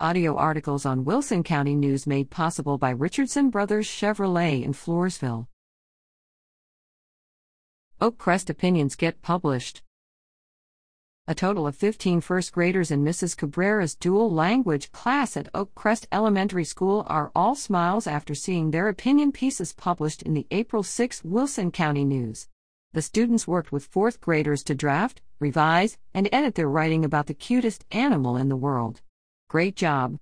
Audio articles on Wilson County News made possible by Richardson Brothers Chevrolet in Floresville. Oakcrest opinions get published. A total of 15 first graders in Mrs. Cabrera's dual language class at Oakcrest Elementary School are all smiles after seeing their opinion pieces published in the April 6 Wilson County News. The students worked with fourth graders to draft, revise, and edit their writing about the cutest animal in the world. Great job!